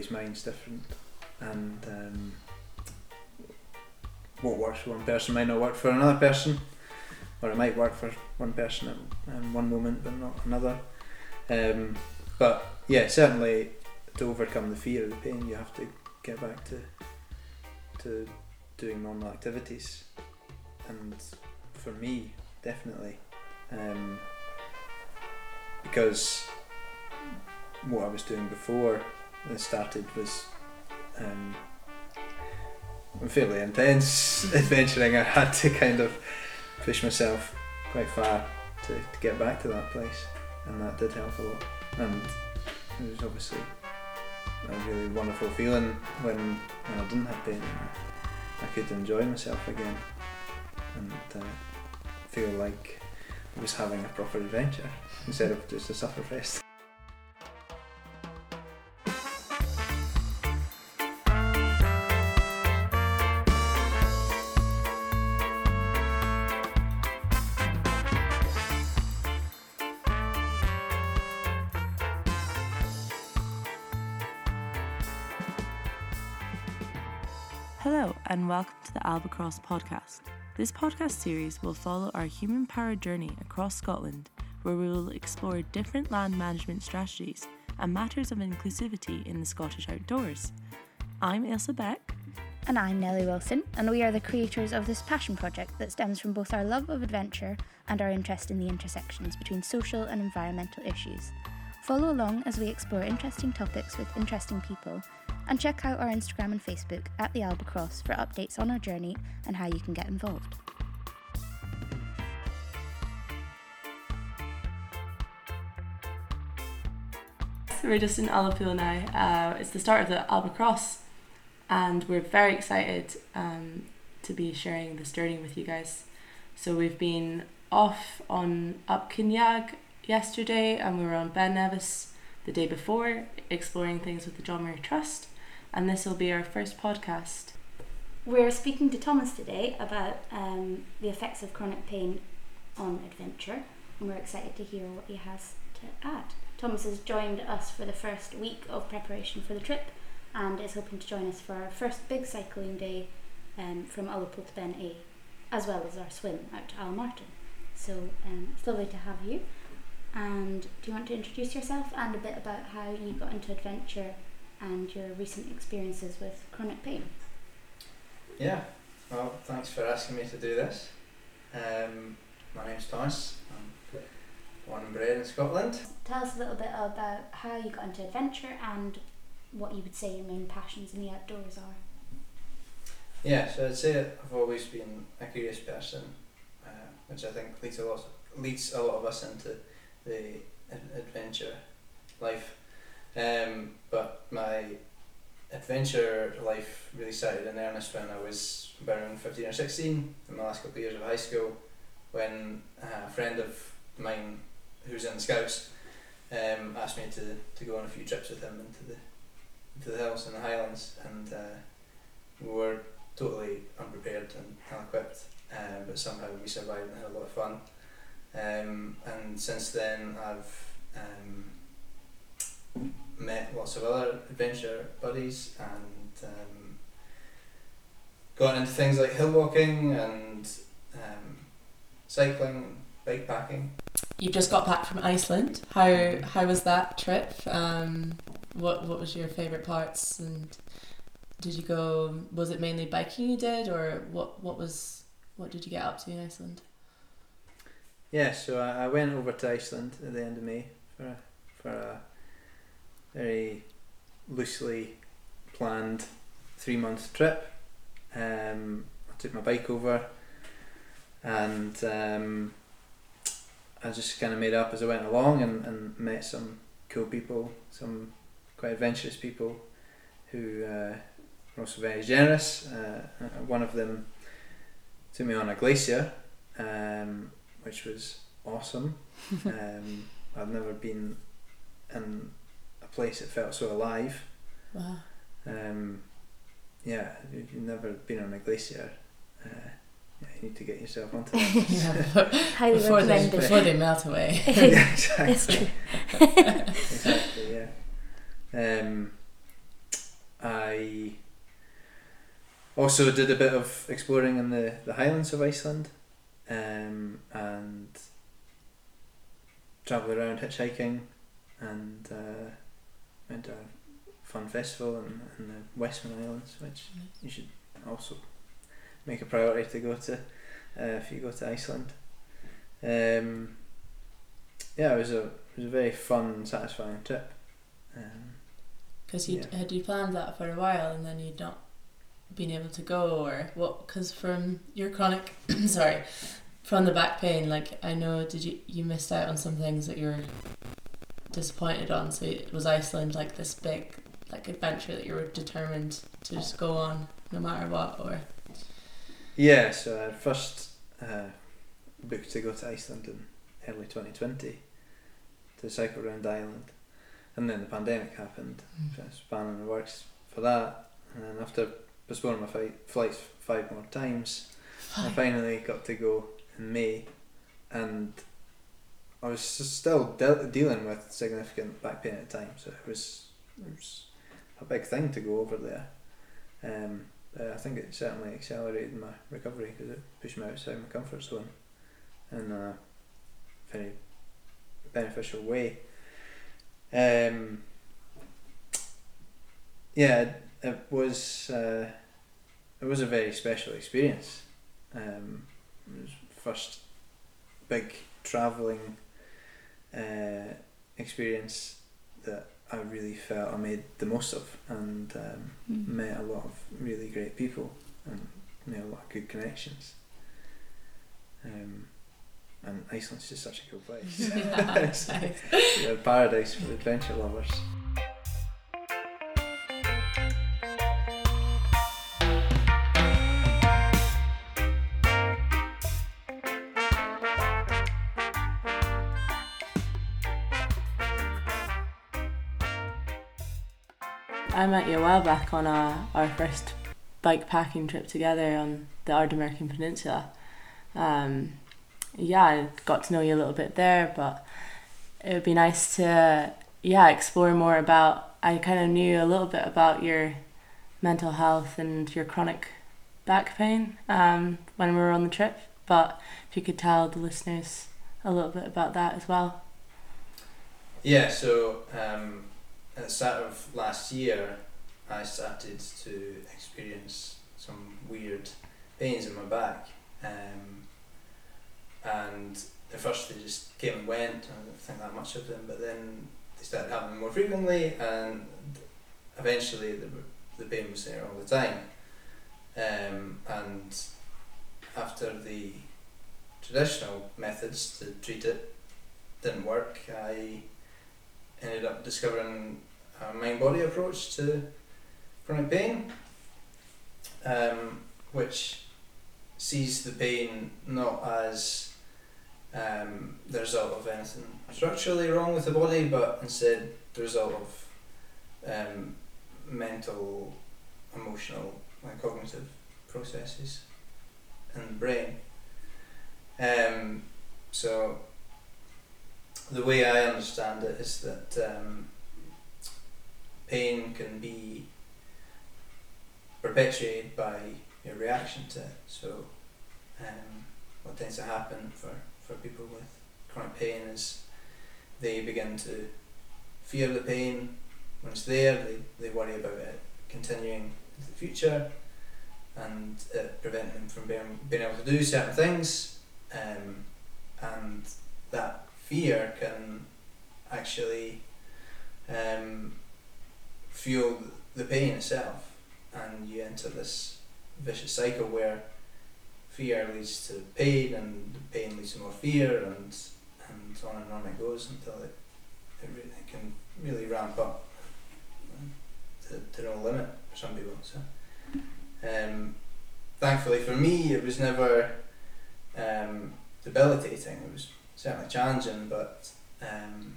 everybody's mind's different, and um, what works for one person might not work for another person, or it might work for one person at, at one moment but not another. Um, but yeah, certainly to overcome the fear of the pain, you have to get back to to doing normal activities, and for me, definitely, um, because what I was doing before this started was um, fairly intense adventuring. I had to kind of push myself quite far to, to get back to that place, and that did help a lot. And it was obviously a really wonderful feeling when, when I didn't have pain. I could enjoy myself again and uh, feel like I was having a proper adventure instead of just a sufferfest. And welcome to the Albacross podcast. This podcast series will follow our human powered journey across Scotland, where we will explore different land management strategies and matters of inclusivity in the Scottish outdoors. I'm Ilsa Beck. And I'm Nellie Wilson, and we are the creators of this passion project that stems from both our love of adventure and our interest in the intersections between social and environmental issues. Follow along as we explore interesting topics with interesting people, and check out our Instagram and Facebook at the Albacross for updates on our journey and how you can get involved. We're just in Ullapool now. Uh, it's the start of the Albacross, and we're very excited um, to be sharing this journey with you guys. So we've been off on Up Kinyag yesterday, and we were on Ben Nevis the day before, exploring things with the John Muir Trust, and this will be our first podcast. We're speaking to Thomas today about um, the effects of chronic pain on adventure, and we're excited to hear what he has to add. Thomas has joined us for the first week of preparation for the trip and is hoping to join us for our first big cycling day um, from Ullapool to Beinn Eighe, as well as our swim out to Isle Martin. So um, it's lovely to have you. And do you want to introduce yourself and a bit about how you got into adventure and your recent experiences with chronic pain? Yeah, well, thanks for asking me to do this. Um, my name's Thomas. I'm born and bred in Scotland. Tell us a little bit about how you got into adventure and what you would say your main passions in the outdoors are. Yeah, so I'd say I've always been a curious person, uh, which I think leads a lot leads a lot of us into the adventure life. Um, but my adventure life really started in earnest when I was around 15 or 16, in my last couple of years of high school, when a friend of mine who was in the Scouts um, asked me to, to go on a few trips with him into the into the hills and the highlands, and uh, we were totally unprepared and ill-equipped, uh, but somehow we survived and had a lot of fun. Um, and since then, I've um, met lots of other adventure buddies and um, got into things like hill walking and um, cycling, bike packing. You just got back from Iceland. How how was that trip? Um, what what was your favorite parts and did you go? Was it mainly biking you did, or what what was what did you get up to in Iceland? Yeah, so I, I went over to Iceland at the end of May for a, for a very loosely planned three month trip. Um, I took my bike over and um, I just kind of made up as I went along and, and met some cool people, some quite adventurous people who uh, were also very generous. Uh, one of them took me on a glacier. Um, which was awesome. um, I'd never been in place that felt so alive. Wow. Um, yeah, if you've never been on a glacier, uh, yeah, you need to get yourself onto that. yeah, before, Highly before they recommended. before they melt away. yeah, exactly. It's true. exactly, yeah. Um, I also did a bit of exploring in the, the highlands of Iceland um, and travelled around hitchhiking and uh, went to a fun festival in, in the Westman Islands, which you should also make a priority to go to uh, if you go to Iceland. Um, yeah, it was a it was a very fun, satisfying trip. Um, Because you Yeah. had you planned that for a while and then you'd not been able to go or what? Because from your chronic, sorry, from the back pain, like I know, did you you missed out on some things that you were disappointed on? So it was Iceland like this big like adventure that you were determined to just go on no matter what, or Yeah, so I first uh, booked to go to Iceland in early 2020 to cycle around the island. And then the pandemic happened, so I was planning the works for that. And then after postponing my fi- flights five more times, I finally got to go in May. And I was still de- dealing with significant back pain at the time, so it was, it was a big thing to go over there. Um, I think it certainly accelerated my recovery because it pushed me outside my comfort zone in a very beneficial way. Um, yeah, it, was uh, it was a very special experience. Um, it was first big traveling uh, experience that I really felt I made the most of and um, Mm. met a lot of really great people and made a lot of good connections. Um, and Iceland's just such a cool place. it's Nice. a paradise for adventure lovers. I met you a while back on a, our first bike packing trip together on the Ardnamurchan Peninsula. Um, yeah, I got to know you a little bit there, but it would be nice to yeah explore more about. I kind of knew a little bit about your mental health and your chronic back pain um, when we were on the trip, but if you could tell the listeners a little bit about that as well. Yeah, so um, at the start of last year, I started to experience some weird pains in my back. Um, and at first they just came and went, I didn't think that much of them, but then they started happening more frequently, and eventually the, the pain was there all the time. Um, and after the traditional methods to treat it didn't work, I ended up discovering mind body approach to chronic pain, um, which sees the pain not as um, the result of anything structurally wrong with the body, but instead the result of um, mental, emotional, and cognitive processes in the brain. Um, so the way I understand it is that um, pain can be perpetuated by your reaction to it. So, um, what tends to happen for, for people with chronic pain is they begin to fear the pain when it's there, they, they worry about it continuing into the future and it preventing them from being, being able to do certain things. Um, and that fear can actually fuel the pain itself, and you enter this vicious cycle where fear leads to pain, and pain leads to more fear, and and on and on it goes until it it, it can really ramp up to, to no limit for some people. So, um, thankfully for me, it was never um, debilitating. It was certainly challenging, but um,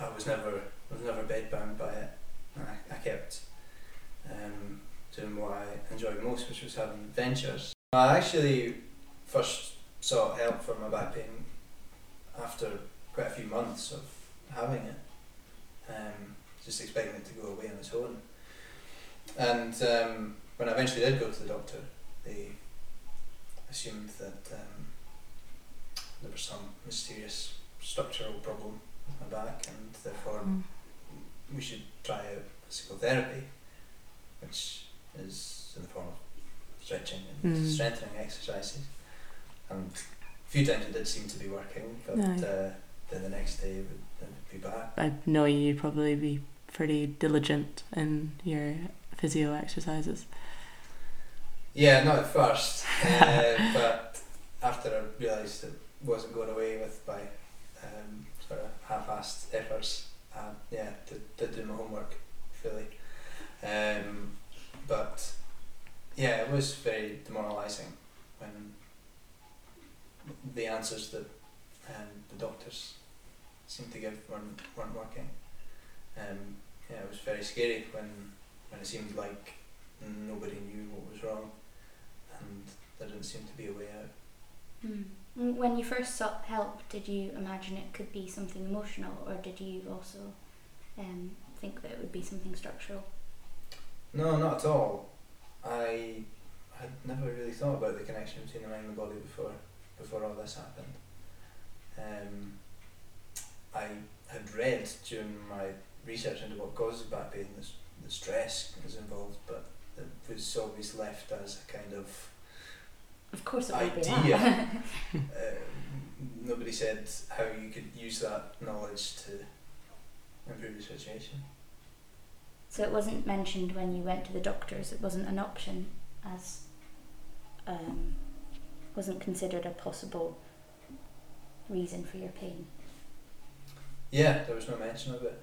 I was never was never bed bound by it. And I, I kept um, doing what I enjoyed most, which was having adventures. I actually first sought help for my back pain after quite a few months of having it, um, just expecting it to go away on its own. And um, when I eventually did go to the doctor, they assumed that um, there was some mysterious structural problem with my back, and therefore Mm. We should try out physical therapy, which is in the form of stretching and Mm. strengthening exercises. And a few times it did seem to be working, but No. uh, then the next day it would, be back. I know you'd probably be pretty diligent in your physio exercises. Yeah, not at first, uh, but after I realised it wasn't going away with my um, sort of half-assed efforts, uh, yeah, did, did do my homework fully. Um, but yeah, it was very demoralising when the answers that um, the doctors seemed to give weren't, weren't working. Um, yeah, it was very scary when when it seemed like nobody knew what was wrong and there didn't seem to be a way out. Mm. When you first sought help, did you imagine it could be something emotional, or did you also um, think that it would be something structural? No, not at all. I had never really thought about the connection between the mind and the body before before all this happened. Um, I had read during my research into what causes back pain, the, s- the stress is involved, but it was always left as a kind of Of course, it would Idea. uh, nobody said how you could use that knowledge to improve the situation. so it wasn't mentioned when you went to the doctors. It wasn't an option, as um, wasn't considered a possible reason for your pain. Yeah, there was no mention of it.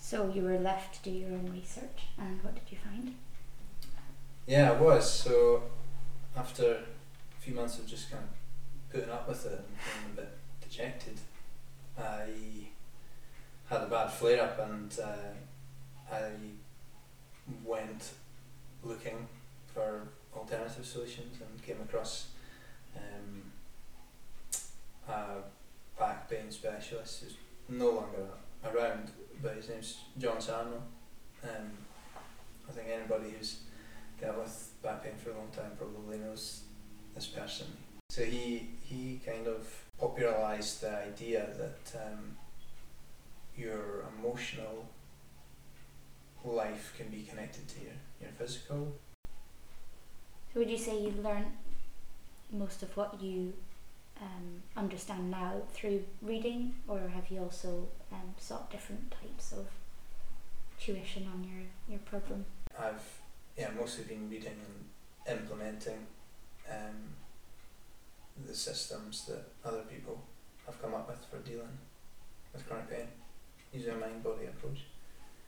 So you were left to do your own research, and what did you find? Yeah, I was. So after a few months of just kind of putting up with it and being a bit dejected, I had a bad flare up and uh, I went looking for alternative solutions and came across um, a back pain specialist who's no longer around, but his name's John Sarno. Um, I think anybody who's dealt was back pain for a long time probably knows this person. So he he kind of popularized the idea that um, your emotional life can be connected to your, your physical. So would you say you've learned most of what you um, understand now through reading, or have you also um, sought different types of tuition on your, your problem? I've yeah mostly been reading and implementing um, the systems that other people have come up with for dealing with chronic pain using a mind body approach.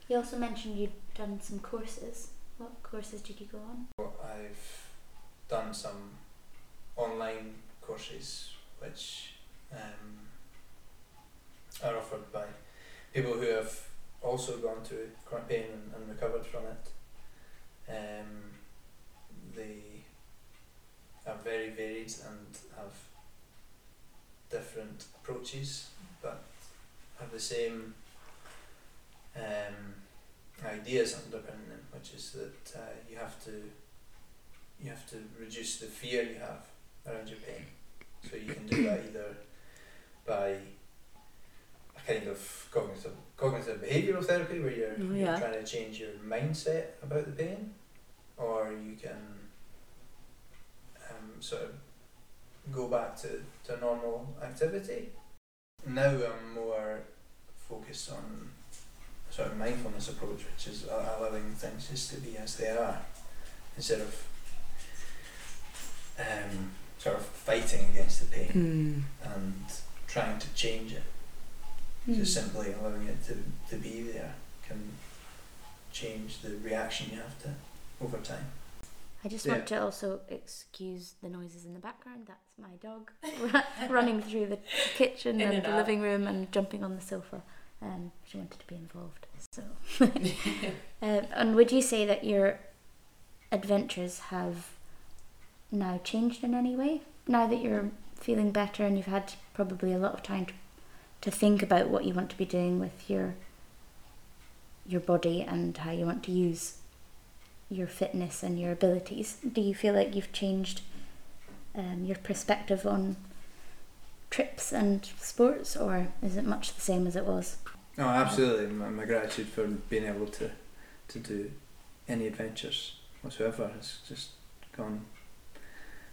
You also mentioned you'd done some courses. What courses did you go on? I've done some online courses which um, are offered by people who have also gone through chronic pain and, and recovered from it. Um, they are very varied and have different approaches but have the same um, ideas underpinning them, which is that uh, you have to you have to reduce the fear you have around your pain. So you can do that either by a kind of cognitive cognitive behavioural therapy where you're, Oh, you're trying to change your mindset about the pain, or you can um, sort of go back to, to normal activity. Now I'm more focused on a sort of mindfulness approach, which is allowing things just to be as they are, instead of um, sort of fighting against the pain Mm. and trying to change it. Hmm. Just simply allowing it to, to be there can change the reaction you have to over time. I just Yeah. want to also excuse the noises in the background. That's my dog running through the kitchen In and and the out. living room and jumping on the sofa. Um, she wanted to be involved. So, um, and would you say that your adventures have now changed in any way? Now that you're feeling better and you've had probably a lot of time to, to think about what you want to be doing with your your body and how you want to use your fitness and your abilities. Do you feel like you've changed um, your perspective on trips and sports, or is it much the same as it was? Oh, absolutely. My, my gratitude for being able to, to do any adventures whatsoever has just gone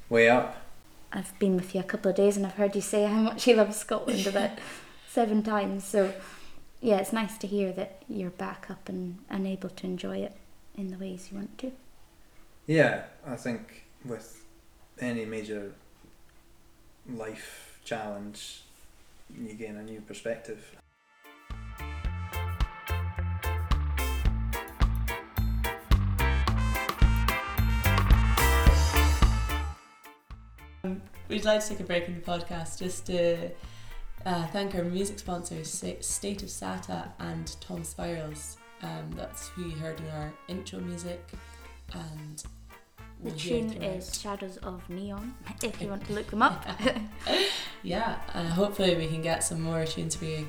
way up. I've been with you a couple of days and I've heard you say how much you love Scotland about seven times. So, yeah, it's nice to hear that you're back up and, and able to enjoy it in the ways you want to. Yeah, I think with any major life challenge, you gain a new perspective. We'd like to take a break in the podcast just to uh, thank our music sponsors, State of Sata and Tom Spirals. Um, that's who you heard in our intro music, and The we'll tune is Shadows of Neon, if you want to look them up. yeah, and hopefully we can get some more tunes for you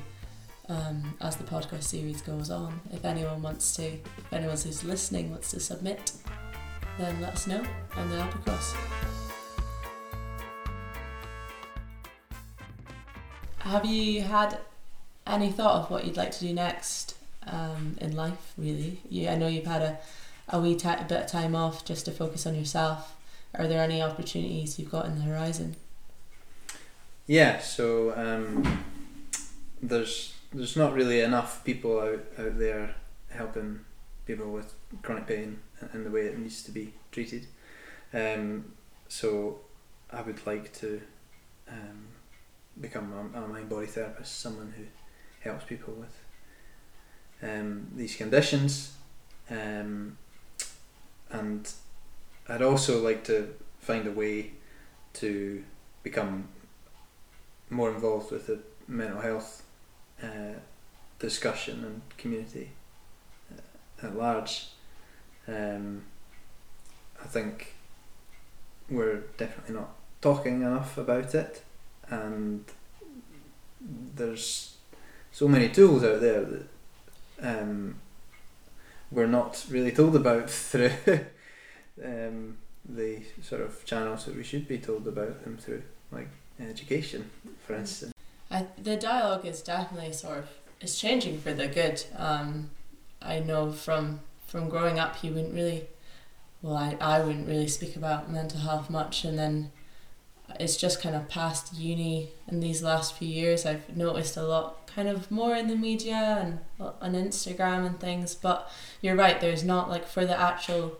um, as the podcast series goes on. If anyone wants to, if anyone who's listening wants to submit, then let us know on the Albacross. Have you had any thought of what you'd like to do next um, in life? Really, you, I know you've had a a wee bit of time off just to focus on yourself. Are there any opportunities you've got in the horizon? Yeah, so um, there's there's not really enough people out, out there helping people with chronic pain in the way it needs to be treated. Um, so I would like to um, become a, a mind body therapist, someone who helps people with um, these conditions. Um, and I'd also like to find a way to become more involved with the mental health uh, discussion and community uh, at large. Um, I think we're definitely not talking enough about it, and there's so many tools out there that um, we're not really told about through um, the sort of channels that we should be told about them through, like education, for instance. I, the dialogue is definitely sort of is changing for the good. Um, I know from from growing up, you wouldn't really, well, I, I wouldn't really speak about mental health much, and then it's just kind of past uni in these last few years. I've noticed a lot, kind of more in the media and on Instagram and things. But you're right. There's not like for the actual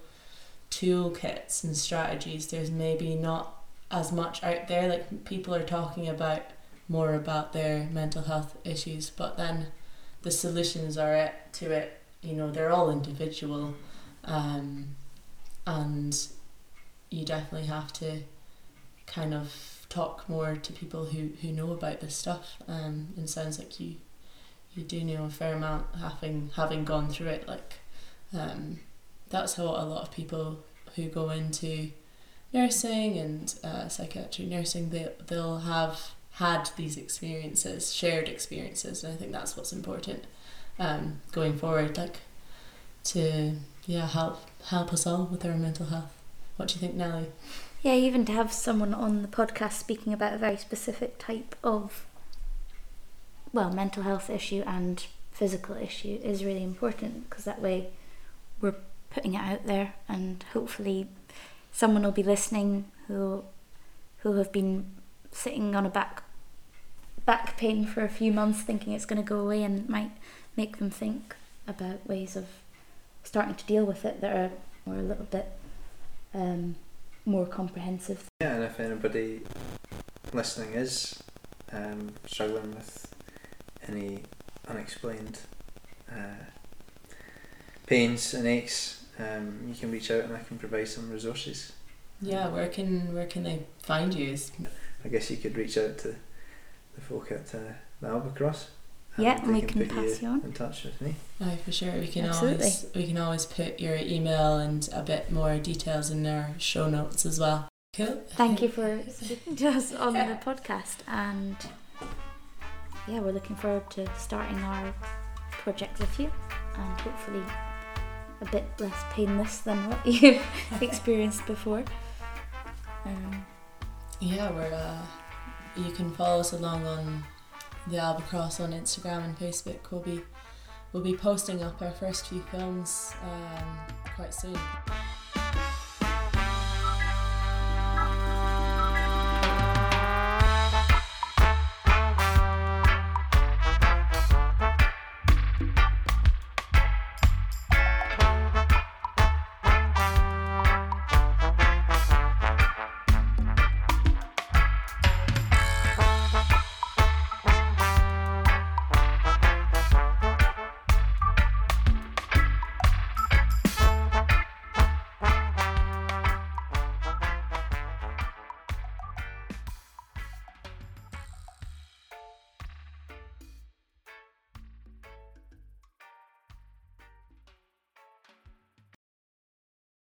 toolkits and strategies. There's maybe not as much out there. Like people are talking about more about their mental health issues, but then the solutions are it to it. You know, they're all individual, um, and you definitely have to kind of talk more to people who, who know about this stuff. Um, and sounds like you you do know a fair amount having having gone through it. Like, um, that's how a lot of people who go into nursing and uh, psychiatry nursing they they'll have had these experiences, shared experiences, and I think that's what's important um, going forward. Like to yeah help help us all with our mental health. What do you think, Nellie? Yeah, even to have someone on the podcast speaking about a very specific type of, well, mental health issue and physical issue is really important because that way we're putting it out there and hopefully someone will be listening who who have been sitting on a back back pain for a few months thinking it's going to go away and might make them think about ways of starting to deal with it that are more a little bit um, more comprehensive. Yeah, and if anybody listening is um, struggling with any unexplained uh, pains and aches, um, you can reach out and I can provide some resources. Yeah, where can where can they find you? I guess you could reach out to the folk at uh, the Albacross. Yeah, and we can put pass you on. in touch with me. Aye, for sure. We can Absolutely. always we can always put your email and a bit more details in our show notes as well. Cool. Thank you for speaking to us on the podcast, and yeah, we're looking forward to starting our project with you. and hopefully a bit less painless than what you've experienced before. Um, Yeah, we're. Uh, you can follow us along on the Albacross on Instagram and Facebook. We'll be we'll be posting up our first few films um, quite soon.